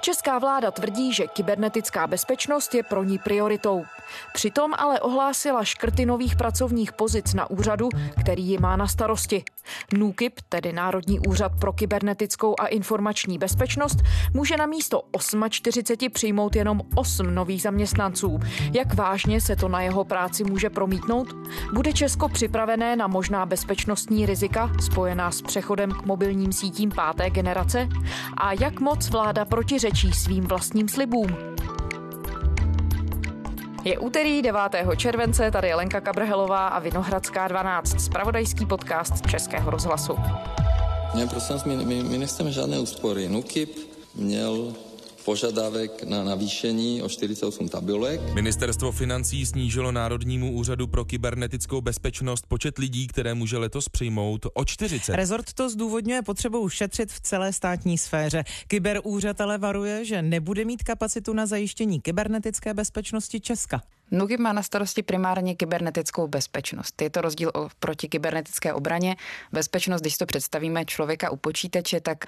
Česká vláda tvrdí, že kybernetická bezpečnost je pro ní prioritou. Přitom ale ohlásila škrty nových pracovních pozic na úřadu, který ji má na starosti. NÚKIP, tedy Národní úřad pro kybernetickou a informační bezpečnost, může na místo 48 přijmout jenom 8 nových zaměstnanců. Jak vážně se to na jeho práci může promítnout? Bude Česko připravené na možná bezpečnostní rizika spojená s přechodem k mobilním sítím páté generace? A jak moc vláda protiřečí svým vlastním slibům? Je úterý 9. července, tady je Lenka Kabrhelová a Vinohradská 12, spravodajský podcast Českého rozhlasu. Ne, prosím my, my, my nechceme žádné úspory. NUKIP měl požadavek na navýšení o 48 tabulek. Ministerstvo financí snížilo Národnímu úřadu pro kybernetickou bezpečnost počet lidí, které může letos přijmout o 40. Rezort to zdůvodňuje potřebou šetřit v celé státní sféře. Kyberúřad ale varuje, že nebude mít kapacitu na zajištění kybernetické bezpečnosti Česka. NUKIP má na starosti primárně kybernetickou bezpečnost. Je to rozdíl proti kybernetické obraně. Bezpečnost, když to představíme člověka u počítače, tak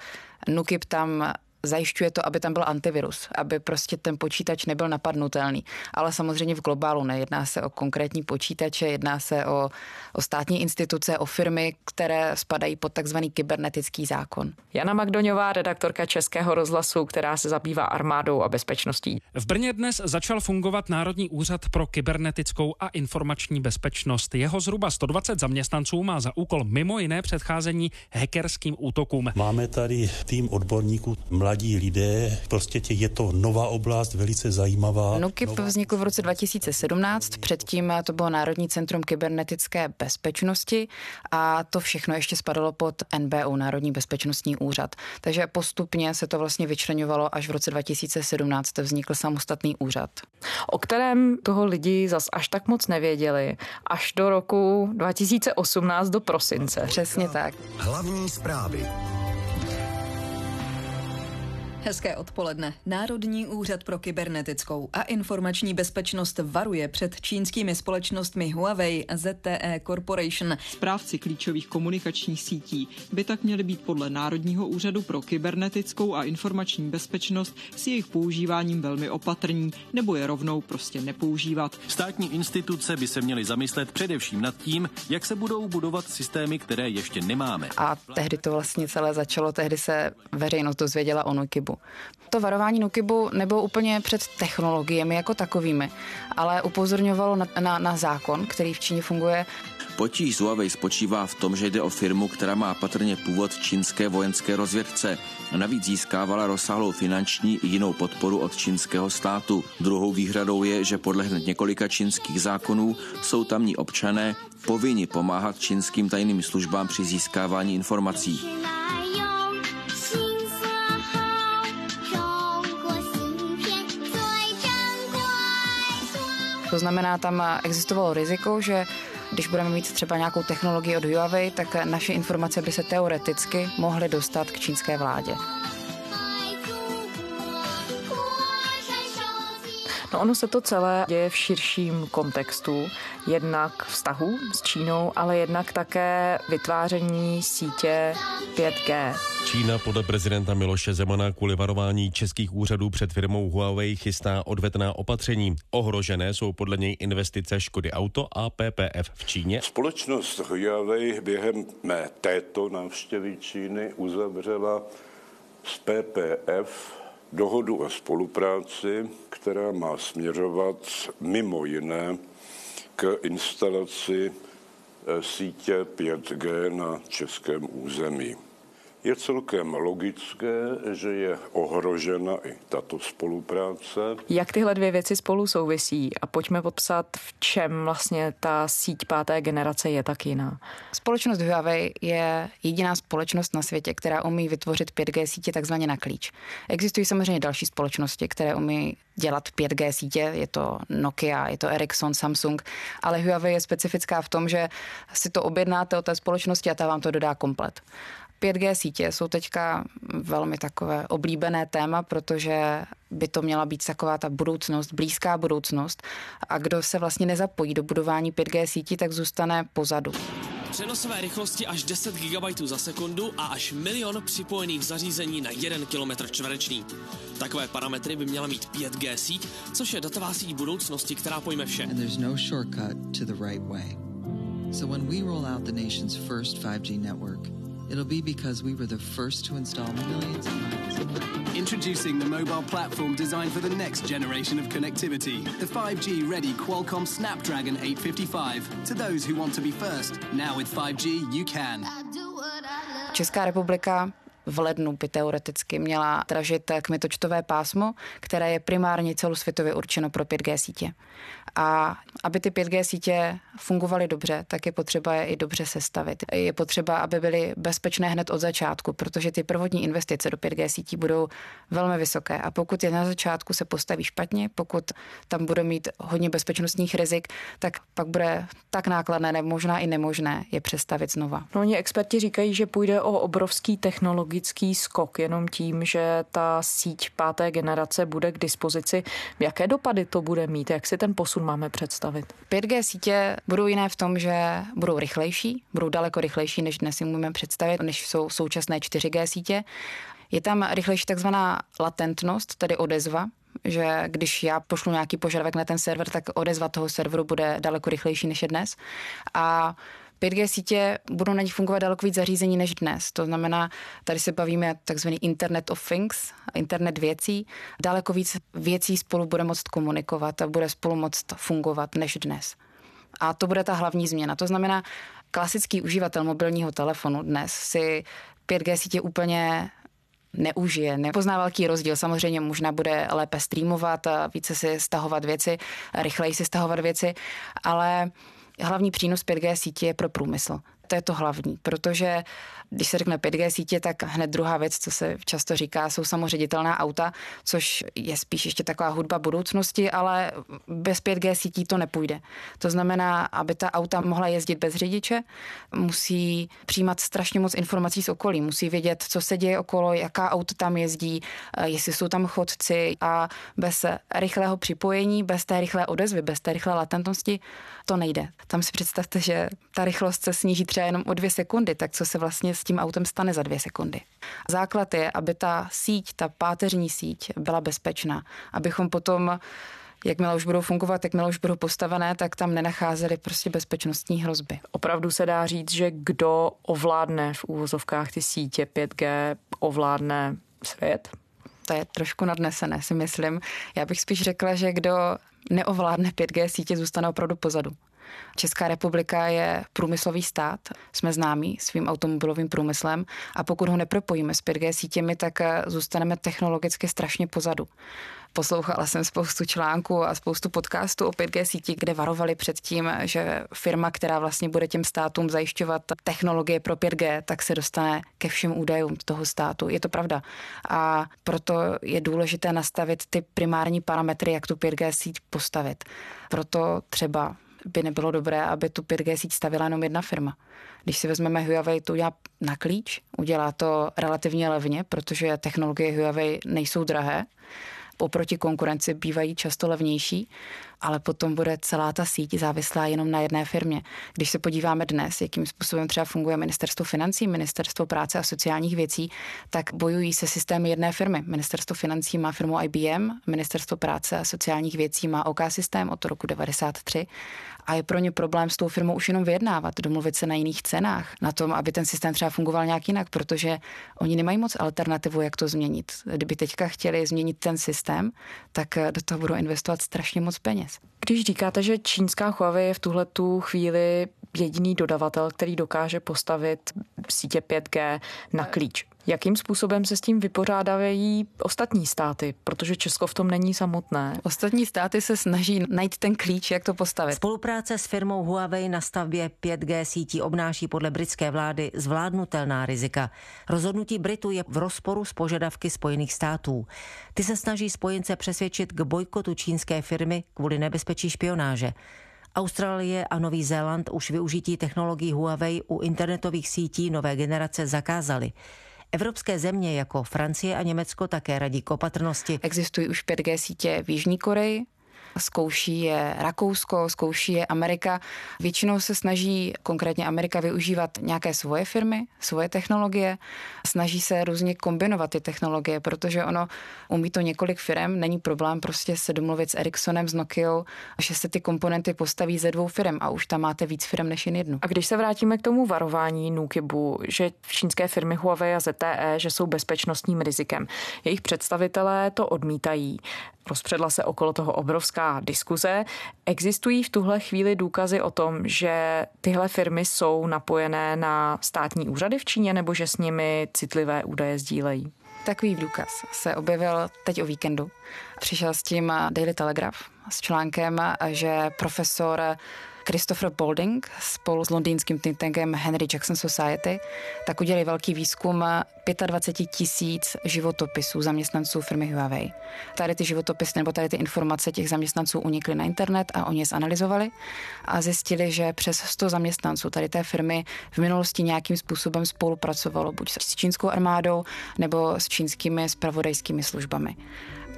NUKIP tam zajišťuje to, aby tam byl antivirus, aby prostě ten počítač nebyl napadnutelný. Ale samozřejmě v globálu nejedná se o konkrétní počítače, jedná se o, o státní instituce, o firmy, které spadají pod takzvaný kybernetický zákon. Jana Magdoňová, redaktorka Českého rozhlasu, která se zabývá armádou a bezpečností. V Brně dnes začal fungovat Národní úřad pro kybernetickou a informační bezpečnost. Jeho zhruba 120 zaměstnanců má za úkol mimo jiné předcházení hackerským útokům. Máme tady tým odborníků, mladí lidé. Prostě tě, je to nová oblast, velice zajímavá. NUKIP nová... vznikl v roce 2017, předtím to bylo Národní centrum kybernetické bezpečnosti a to všechno ještě spadalo pod NBU, Národní bezpečnostní úřad. Takže postupně se to vlastně vyčlenovalo, až v roce 2017 vznikl samostatný úřad. O kterém toho lidi zas až tak moc nevěděli, až do roku 2018 do prosince. Přesně tak. Hlavní zprávy. Hezké odpoledne. Národní úřad pro kybernetickou a informační bezpečnost varuje před čínskými společnostmi Huawei a ZTE Corporation. Správci klíčových komunikačních sítí by tak měli být podle Národního úřadu pro kybernetickou a informační bezpečnost s jejich používáním velmi opatrní nebo je rovnou prostě nepoužívat. Státní instituce by se měly zamyslet především nad tím, jak se budou budovat systémy, které ještě nemáme. A tehdy to vlastně celé začalo, tehdy se veřejnost dozvěděla o Nukibu. Nukibu. To varování Nukibu nebylo úplně před technologiemi jako takovými, ale upozorňovalo na, na, na zákon, který v Číně funguje Potíž Huawei spočívá v tom, že jde o firmu, která má patrně původ v čínské vojenské rozvědce. Navíc získávala rozsáhlou finanční i jinou podporu od čínského státu. Druhou výhradou je, že podle hned několika čínských zákonů jsou tamní občané povinni pomáhat čínským tajným službám při získávání informací. Znamená, tam existovalo riziko, že když budeme mít třeba nějakou technologii od Huawei, tak naše informace by se teoreticky mohly dostat k čínské vládě. No ono se to celé děje v širším kontextu, jednak vztahu s Čínou, ale jednak také vytváření sítě 5G. Čína podle prezidenta Miloše Zemana kvůli varování českých úřadů před firmou Huawei chystá odvetná opatření. Ohrožené jsou podle něj investice Škody Auto a PPF v Číně. Společnost Huawei během mé této návštěvy Číny uzavřela s PPF dohodu o spolupráci, která má směřovat mimo jiné k instalaci eh, sítě 5G na českém území. Je celkem logické, že je ohrožena i tato spolupráce. Jak tyhle dvě věci spolu souvisí a pojďme popsat, v čem vlastně ta síť páté generace je tak jiná. Společnost Huawei je jediná společnost na světě, která umí vytvořit 5G sítě takzvaně na klíč. Existují samozřejmě další společnosti, které umí dělat 5G sítě, je to Nokia, je to Ericsson, Samsung, ale Huawei je specifická v tom, že si to objednáte od té společnosti a ta vám to dodá komplet. 5G sítě jsou teďka velmi takové oblíbené téma, protože by to měla být taková ta budoucnost, blízká budoucnost a kdo se vlastně nezapojí do budování 5G sítí, tak zůstane pozadu. Přenosové rychlosti až 10 GB za sekundu a až milion připojených zařízení na 1 km čtvereční. Takové parametry by měla mít 5G síť, což je datová síť budoucnosti, která pojme vše. And there's no shortcut to the right way. So when we roll out the nation's first 5G network, it'll be because we were the first to install millions of miles. Introducing the mobile platform designed for the next generation of connectivity, the 5G ready Qualcomm Snapdragon 855. To those who want to be first, now with 5G you can. Česká republika v lednu by teoreticky měla dražit kmitočtové pásmo, které je primárně celosvětově určeno pro 5G sítě. A aby ty 5G sítě fungovaly dobře, tak je potřeba je i dobře sestavit. Je potřeba, aby byly bezpečné hned od začátku, protože ty prvotní investice do 5G sítí budou velmi vysoké. A pokud je na začátku se postaví špatně, pokud tam bude mít hodně bezpečnostních rizik, tak pak bude tak nákladné, možná i nemožné je přestavit znova. No, oni experti říkají, že půjde o obrovský technologický skok jenom tím, že ta síť páté generace bude k dispozici. Jaké dopady to bude mít? Jak si ten posun máme představit? 5G sítě budou jiné v tom, že budou rychlejší, budou daleko rychlejší, než dnes si můžeme představit, než jsou současné 4G sítě. Je tam rychlejší takzvaná latentnost, tedy odezva, že když já pošlu nějaký požadavek na ten server, tak odezva toho serveru bude daleko rychlejší než je dnes. A 5G sítě budou na nich fungovat daleko víc zařízení než dnes. To znamená, tady se bavíme takzvaný Internet of Things, internet věcí. Daleko víc věcí spolu bude moct komunikovat a bude spolu moct fungovat než dnes. A to bude ta hlavní změna. To znamená, klasický uživatel mobilního telefonu dnes si 5G sítě úplně neužije, nepozná velký rozdíl. Samozřejmě možná bude lépe streamovat, více si stahovat věci, rychleji si stahovat věci, ale hlavní přínos 5G sítě je pro průmysl. To je to hlavní, protože když se řekne 5G sítě, tak hned druhá věc, co se často říká, jsou samoředitelná auta, což je spíš ještě taková hudba budoucnosti, ale bez 5G sítí to nepůjde. To znamená, aby ta auta mohla jezdit bez řidiče, musí přijímat strašně moc informací z okolí, musí vědět, co se děje okolo, jaká auto tam jezdí, eh, jestli jsou tam chodci a bez rychlého připojení, bez té rychlé odezvy, bez té rychlé latentnosti to nejde. Tam si představte, že ta rychlost se sníží třeba jenom o dvě sekundy, tak co se vlastně s tím autem stane za dvě sekundy. Základ je, aby ta síť, ta páteřní síť byla bezpečná, abychom potom jakmile už budou fungovat, jakmile už budou postavené, tak tam nenacházely prostě bezpečnostní hrozby. Opravdu se dá říct, že kdo ovládne v úvozovkách ty sítě 5G, ovládne svět? To je trošku nadnesené, si myslím. Já bych spíš řekla, že kdo neovládne 5G sítě, zůstane opravdu pozadu. Česká republika je průmyslový stát, jsme známí svým automobilovým průmyslem a pokud ho nepropojíme s 5G sítěmi, tak eh, zůstaneme technologicky strašně pozadu. Poslouchala jsem spoustu článků a spoustu podcastů o 5G síti, kde varovali před tím, že firma, která vlastně bude těm státům zajišťovat technologie pro 5G, tak se dostane ke všem údajům toho státu. Je to pravda. A proto je důležité nastavit ty primární parametry, jak tu 5G síť postavit. Proto třeba by nebylo dobré, aby tu 5G síť stavila jenom jedna firma. Když si vezmeme Huawei, to udělá na klíč, udělá to relativně levně, protože technologie Huawei nejsou drahé oproti konkurenci bývají často levnější, ale potom bude celá ta síť závislá jenom na jedné firmě. Když se podíváme dnes, jakým způsobem třeba funguje ministerstvo financí, ministerstvo práce a sociálních věcí, tak bojují se systémy jedné firmy. Ministerstvo financí má firmu IBM, ministerstvo práce a sociálních věcí má OK systém od roku 93 a je pro ně problém s tou firmou už jenom vyjednávat, domluvit se na jiných cenách, na tom, aby ten systém třeba fungoval nějak jinak, protože oni nemají moc alternativu, jak to změnit. Kdyby teďka chtěli změnit ten systém, tak do toho budou investovat strašně moc peněz. Když říkáte, že čínská Huawei je v tuhle tu chvíli jediný dodavatel, který dokáže postavit sítě 5G na klíč. Jakým způsobem se s tím vypořádají ostatní státy, protože Česko v tom není samotné? Ostatní státy se snaží najít ten klíč, jak to postavit. Spolupráce s firmou Huawei na stavbě 5G sítí obnáší podle britské vlády zvládnutelná rizika. Rozhodnutí Britu je v rozporu s požadavky Spojených států. Ty se snaží spojence přesvědčit k bojkotu čínské firmy kvůli nebezpečí špionáže. Austrálie a Nový Zéland už využití technologií Huawei u internetových sítí nové generace zakázali. Evropské země jako Francie a Německo také radí k opatrnosti. Existují už 5G sítě v Jižní Koreji, zkouší je Rakousko, zkouší je Amerika. Většinou se snaží konkrétně Amerika využívat nějaké svoje firmy, svoje technologie, snaží se různě kombinovat ty technologie, protože ono umí to několik firm, není problém prostě se domluvit s Ericssonem, s Nokia, že se ty komponenty postaví ze dvou firm a už tam máte víc firm než jen jednu. A když se vrátíme k tomu varování Nukibu, že čínské firmy Huawei a ZTE, že jsou bezpečnostním rizikem, jejich představitelé to odmítají. Rozpředla se okolo toho obrovská diskuze. Existují v tuhle chvíli důkazy o tom, že tyhle firmy jsou napojené na státní úřady v Číně nebo že s nimi citlivé údaje sdílejí? Takový důkaz se objevil teď o víkendu. Přišel s tím Daily Telegraph s článkem, že profesor Christopher Bolding spolu s londýnským think tankem Henry Jackson Society tak udělali velký výzkum 25 tisíc životopisů zaměstnanců firmy Huawei. Tady ty životopisy nebo tady ty informace těch zaměstnanců unikly na internet a oni je zanalizovali a zjistili, že přes 100 zaměstnanců tady té firmy v minulosti nějakým způsobem spolupracovalo buď s čínskou armádou nebo s čínskými spravodajskými službami.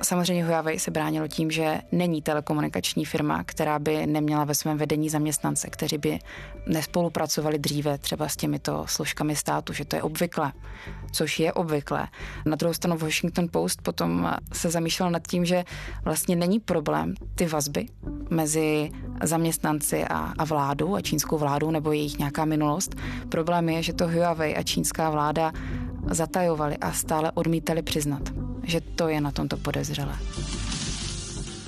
Samozřejmě Huawei se bránilo tím, že není telekomunikační firma, která by neměla ve svém vedení zaměstnance, kteří by nespolupracovali dříve třeba s těmito složkami státu, že to je obvyklé, což je obvyklé. Na druhou stranu Washington Post potom se zamýšlel nad tím, že vlastně není problém ty vazby mezi zaměstnanci a, a vládou a čínskou vládou nebo jejich nějaká minulost. Problém je, že to Huawei a čínská vláda zatajovali a stále odmítali přiznat že to je na tomto podezřelé.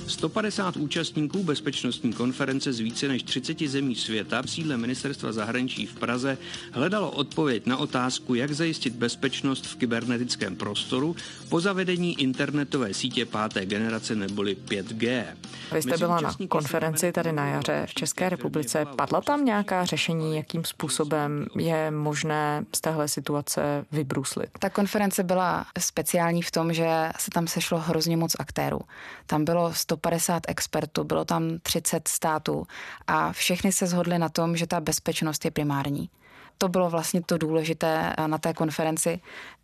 150 účastníků bezpečnostní konference z více než 30 zemí světa v sídle ministerstva zahraničí v Praze hledalo odpověď na otázku, jak zajistit bezpečnost v kybernetickém prostoru po zavedení internetové sítě páté generace neboli 5G. Vy jste byla na konferenci tady na jaře v České republice. Padla tam nějaká řešení, jakým způsobem je možné z téhle situace vybruslit? Ta konference byla speciální v tom, že se tam sešlo hrozně moc aktérů. Tam bylo 150 expertů, bylo tam 30 států a všechny se shodly na tom, že ta bezpečnost je primární. To bylo vlastně to důležité na té konferenci,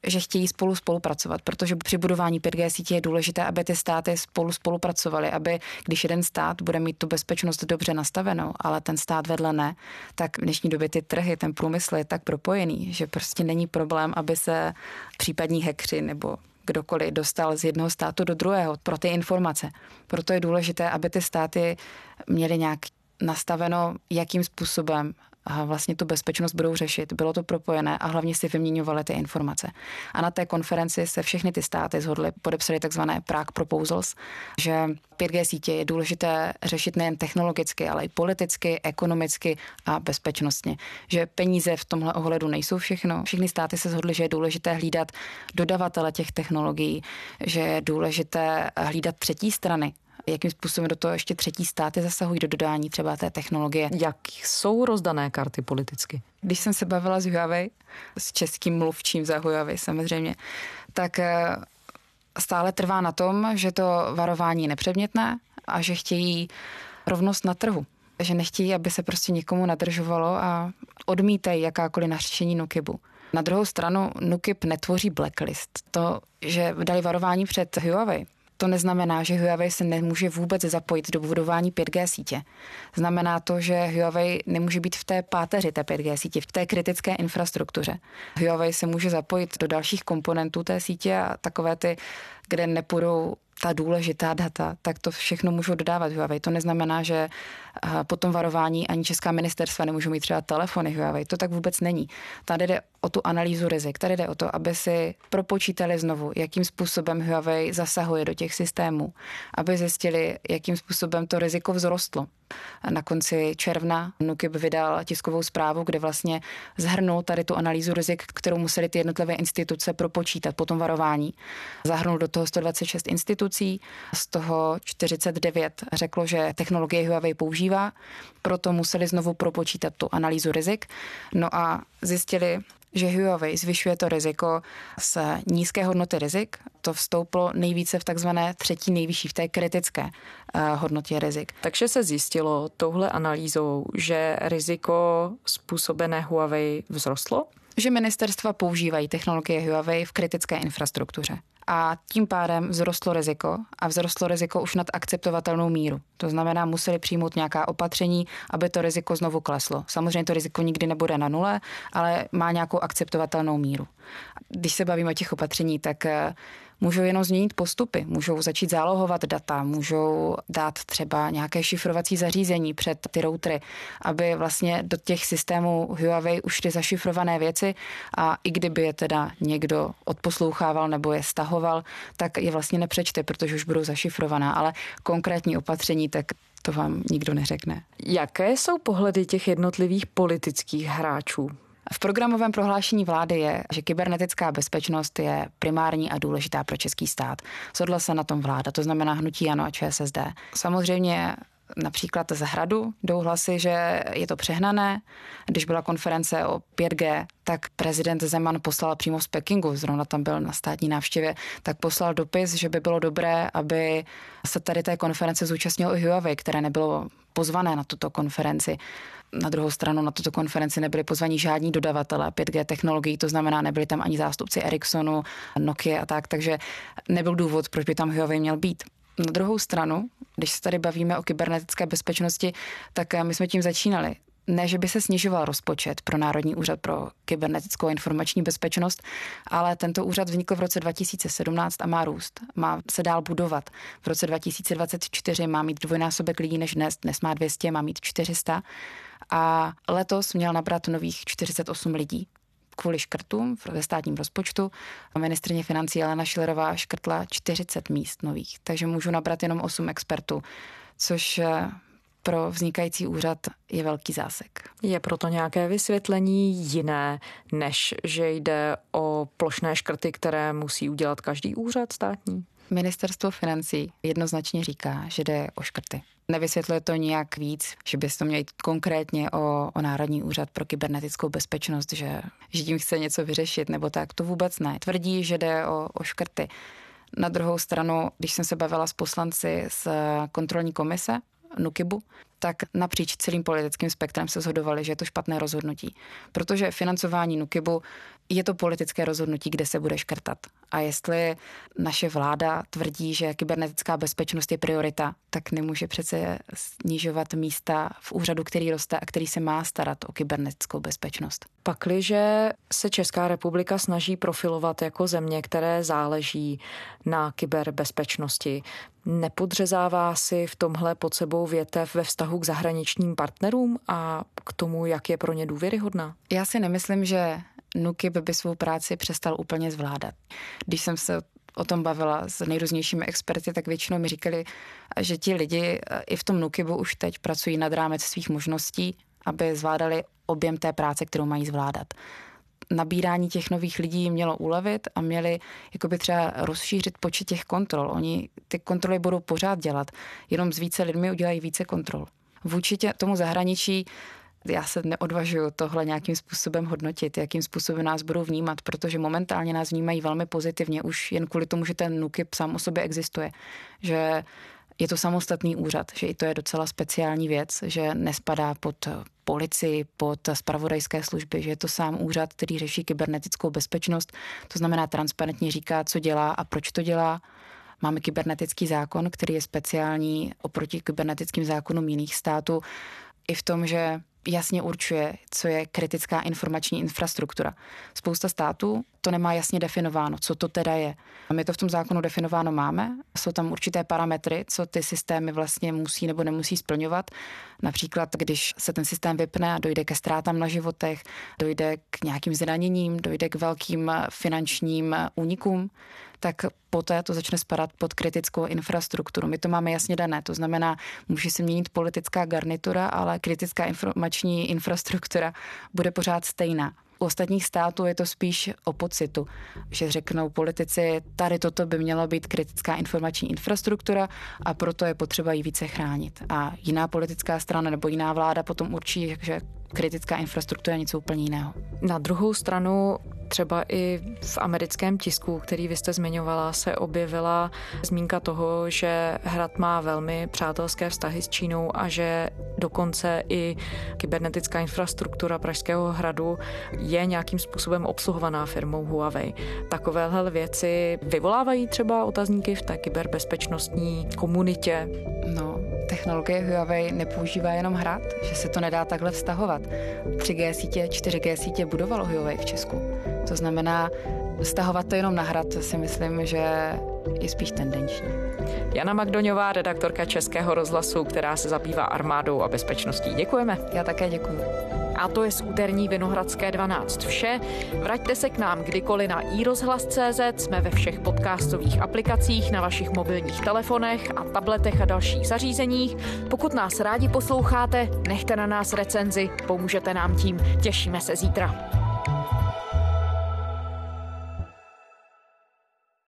že chtějí spolu spolupracovat, protože při budování 5G sítě je důležité, aby ty státy spolu spolupracovaly, aby když jeden stát bude mít tu bezpečnost dobře nastavenou, ale ten stát vedle ne, tak v dnešní době ty trhy, ten průmysl je tak propojený, že prostě není problém, aby se případní hekři nebo kdokoliv dostal z jednoho státu do druhého pro ty informace. Proto je důležité, aby ty státy měly nějak nastaveno, jakým způsobem a vlastně tu bezpečnost budou řešit. Bylo to propojené a hlavně si vyměňovali ty informace. A na té konferenci se všechny ty státy zhodly, podepsali takzvané Prague Proposals, že 5G sítě je důležité řešit nejen technologicky, ale i politicky, ekonomicky a bezpečnostně. Že peníze v tomhle ohledu nejsou všechno. Všechny státy se shodly, že je důležité hlídat dodavatele těch technologií, že je důležité hlídat třetí strany, jakým způsobem do toho ještě třetí státy zasahují do dodání třeba té technologie. Jak jsou rozdané karty politicky? Když jsem se bavila s Huawei, s českým mluvčím za Huawei samozřejmě, tak eh, stále trvá na tom, že to varování je nepředmětné a že chtějí rovnost na trhu. Že nechtějí, aby se prostě někomu nadržovalo a odmítají jakákoliv nařčení Nukibu. Na druhou stranu Nukib netvoří blacklist. To, že dali varování před Huawei, to neznamená, že Huawei se nemůže vůbec zapojit do budování 5G sítě. Znamená to, že Huawei nemůže být v té páteři té 5G sítě, v té kritické infrastruktuře. Huawei se může zapojit do dalších komponentů té sítě a takové ty, kde nepůjdou ta důležitá data, tak to všechno můžou dodávat Huawei. To neznamená, že po tom varování ani česká ministerstva nemůžou mít třeba telefony Huawei. To tak vůbec není. Tady jde o tu analýzu rizik. Tady jde o to, aby si propočítali znovu, jakým způsobem Huawei zasahuje do těch systémů, aby zjistili, jakým způsobem to riziko vzrostlo. Na konci června NUKIB vydal tiskovou zprávu, kde vlastně zhrnul tady tu analýzu rizik, kterou museli ty jednotlivé instituce propočítat po tom varování. Zahrnul do toho 126 institucí, z toho 49 řeklo, že technologie Huawei používá, proto museli znovu propočítat tu analýzu rizik. No a zjistili, že Huawei zvyšuje to riziko z nízké hodnoty rizik. To vstoupilo nejvíce v takzvané třetí nejvyšší, v té kritické uh, hodnotě rizik. Takže se zjistilo touhle analýzou, že riziko způsobené Huawei vzrostlo? Že ministerstva používají technologie Huawei v kritické infrastruktuře a tím pádem vzrostlo riziko a vzrostlo riziko už nad akceptovatelnou míru. To znamená, museli přijmout nějaká opatření, aby to riziko znovu kleslo. Samozřejmě to riziko nikdy nebude na nule, ale má nějakou akceptovatelnou míru. Když se bavíme o těch opatření, tak eh, můžou jenom změnit postupy, můžou začít zálohovat data, můžou dát třeba nějaké šifrovací zařízení před ty routery, aby vlastně do těch systémů Huawei ušly zašifrované věci a i kdyby je teda někdo odposlouchával nebo je stahoval, tak je vlastně nepřečte, protože už budou zašifrovaná, ale konkrétní opatření, tak to vám nikdo neřekne. Jaké jsou pohledy těch jednotlivých politických hráčů? V programovém prohlášení vlády je, že kybernetická bezpečnost je primární a důležitá pro český stát. Shodla se na tom vláda, to znamená hnutí Jano a ČSSD. Samozřejmě například z Hradu jdou hlasy, že je to přehnané. Když byla konference o 5G, tak prezident Zeman poslal přímo z Pekingu, zrovna tam byl na státní návštěvě, tak poslal dopis, že by bylo dobré, aby se tady té konference zúčastnilo i Huawei, které nebylo pozvané na tuto konferenci. Na druhou stranu na tuto konferenci nebyli pozvaní žádní dodavatelé 5G technologií, to znamená, nebyli tam ani zástupci Ericssonu, Nokia a tak, takže nebyl důvod, proč by tam Huawei měl být. Na druhou stranu, když se tady bavíme o kybernetické bezpečnosti, tak my jsme tím začínali. Ne, že by se snižoval rozpočet pro Národní úřad pro kybernetickou informační bezpečnost, ale tento úřad vznikl v roce 2017 a má růst, má se dál budovat. V roce 2024 má mít dvojnásobek lidí než dnes, dnes má 200, má mít 400 a letos měl nabrat nových 48 lidí kvůli škrtům ve státním rozpočtu. Ministrně financí Alena Šilerová škrtla 40 míst nových, takže můžu nabrat jenom 8 expertů, což eh, pro vznikající úřad je velký zásek. Je proto nějaké vysvětlení jiné, než že jde o plošné škrty, které musí udělat každý úřad státní? Ministerstvo financí jednoznačně říká, že jde o škrty. Nevysvětluje to nijak víc, že by to měl jít konkrétně o, o Národní úřad pro kybernetickou bezpečnost, že, že tím chce něco vyřešit, nebo tak. To vůbec ne. Tvrdí, že jde o, o škrty. Na druhou stranu, když jsem se bavila s poslanci z kontrolní komise Nukibu, tak napříč celým politickým spektrem se shodovali, že je to špatné rozhodnutí. Protože financování Nukibu je to politické rozhodnutí, kde se bude škrtat. A jestli naše vláda tvrdí, že kybernetická bezpečnost je priorita, tak nemůže přece snižovat místa v úřadu, který roste a který se má starat o kybernetickou bezpečnost. Pakliže se Česká republika snaží profilovat jako země, které záleží na kyberbezpečnosti, nepodřezává si v tomhle pod sebou větev ve vztahu k zahraničním partnerům a k tomu, jak je pro ně důvěryhodná? Já si nemyslím, že Nukib by svou práci přestal úplně zvládat. Když jsem se o tom bavila s nejrůznějšími experty, tak většinou mi říkali, že ti lidi i v tom Nukibu už teď pracují nad rámec svých možností, aby zvládali objem té práce, kterou mají zvládat. Nabírání těch nových lidí mělo ulevit a měli jakoby třeba rozšířit počet těch kontrol. Oni ty kontroly budou pořád dělat, jenom s více lidmi udělají více kontrol. Vůči tě, tomu zahraničí já se neodvažuju tohle nějakým způsobem hodnotit, jakým způsobem nás budou vnímat, protože momentálně nás vnímají velmi pozitivně, už jen kvůli tomu, že ten NUKIP sám o sobě existuje. Že je to samostatný úřad, že i to je docela speciální věc, že nespadá pod policii, pod spravodajské služby, že je to sám úřad, který řeší kybernetickou bezpečnost, to znamená transparentně říká, co dělá a proč to dělá. Máme kybernetický zákon, který je speciální oproti kybernetickým zákonům jiných států i v tom, že jasně určuje, co je kritická informační infrastruktura. Spousta států to nemá jasně definováno, co to teda je. A my to v tom zákonu definováno máme. Jsou tam určité parametry, co ty systémy vlastně musí nebo nemusí splňovat. Například, když se ten systém vypne a dojde ke ztrátám na životech, dojde k nějakým zraněním, dojde k velkým finančním únikům, tak poté to začne spadat pod kritickou infrastrukturu. My to máme jasně dané, to znamená, může se měnit politická garnitura, ale kritická informační infrastruktura bude pořád stejná. U ostatních států je to spíš o pocitu, že řeknou politici, tady toto by měla být kritická informační infrastruktura a proto je potřeba ji více chránit. A jiná politická strana nebo jiná vláda potom určí, že kritická infrastruktura je něco úplně jiného. Na druhou stranu Třeba i v americkém tisku, který vy jste zmiňovala, se objevila zmínka toho, že Hrad má velmi přátelské vztahy s Čínou a že dokonce i kybernetická infrastruktura Pražského hradu je nějakým způsobem obsluhovaná firmou Huawei. Takovéhle věci vyvolávají třeba otazníky v té kyberbezpečnostní komunitě? No, technologie Huawei nepoužívá jenom hrad, že se to nedá takhle vztahovat. 3G sítě, 4G sítě budovalo Huawei v Česku. To znamená, vztahovat to jenom na hrad si myslím, že je spíš tendenční. Jana Magdoňová, redaktorka Českého rozhlasu, která se zabývá armádou a bezpečností. Děkujeme. Já také děkuji. A to je z úterní Vinohradské 12 vše. Vraťte se k nám kdykoliv na iRozhlas.cz, jsme ve všech podcastových aplikacích, na vašich mobilních telefonech a tabletech a dalších zařízeních. Pokud nás rádi posloucháte, nechte na nás recenzi, pomůžete nám tím. Těšíme se zítra.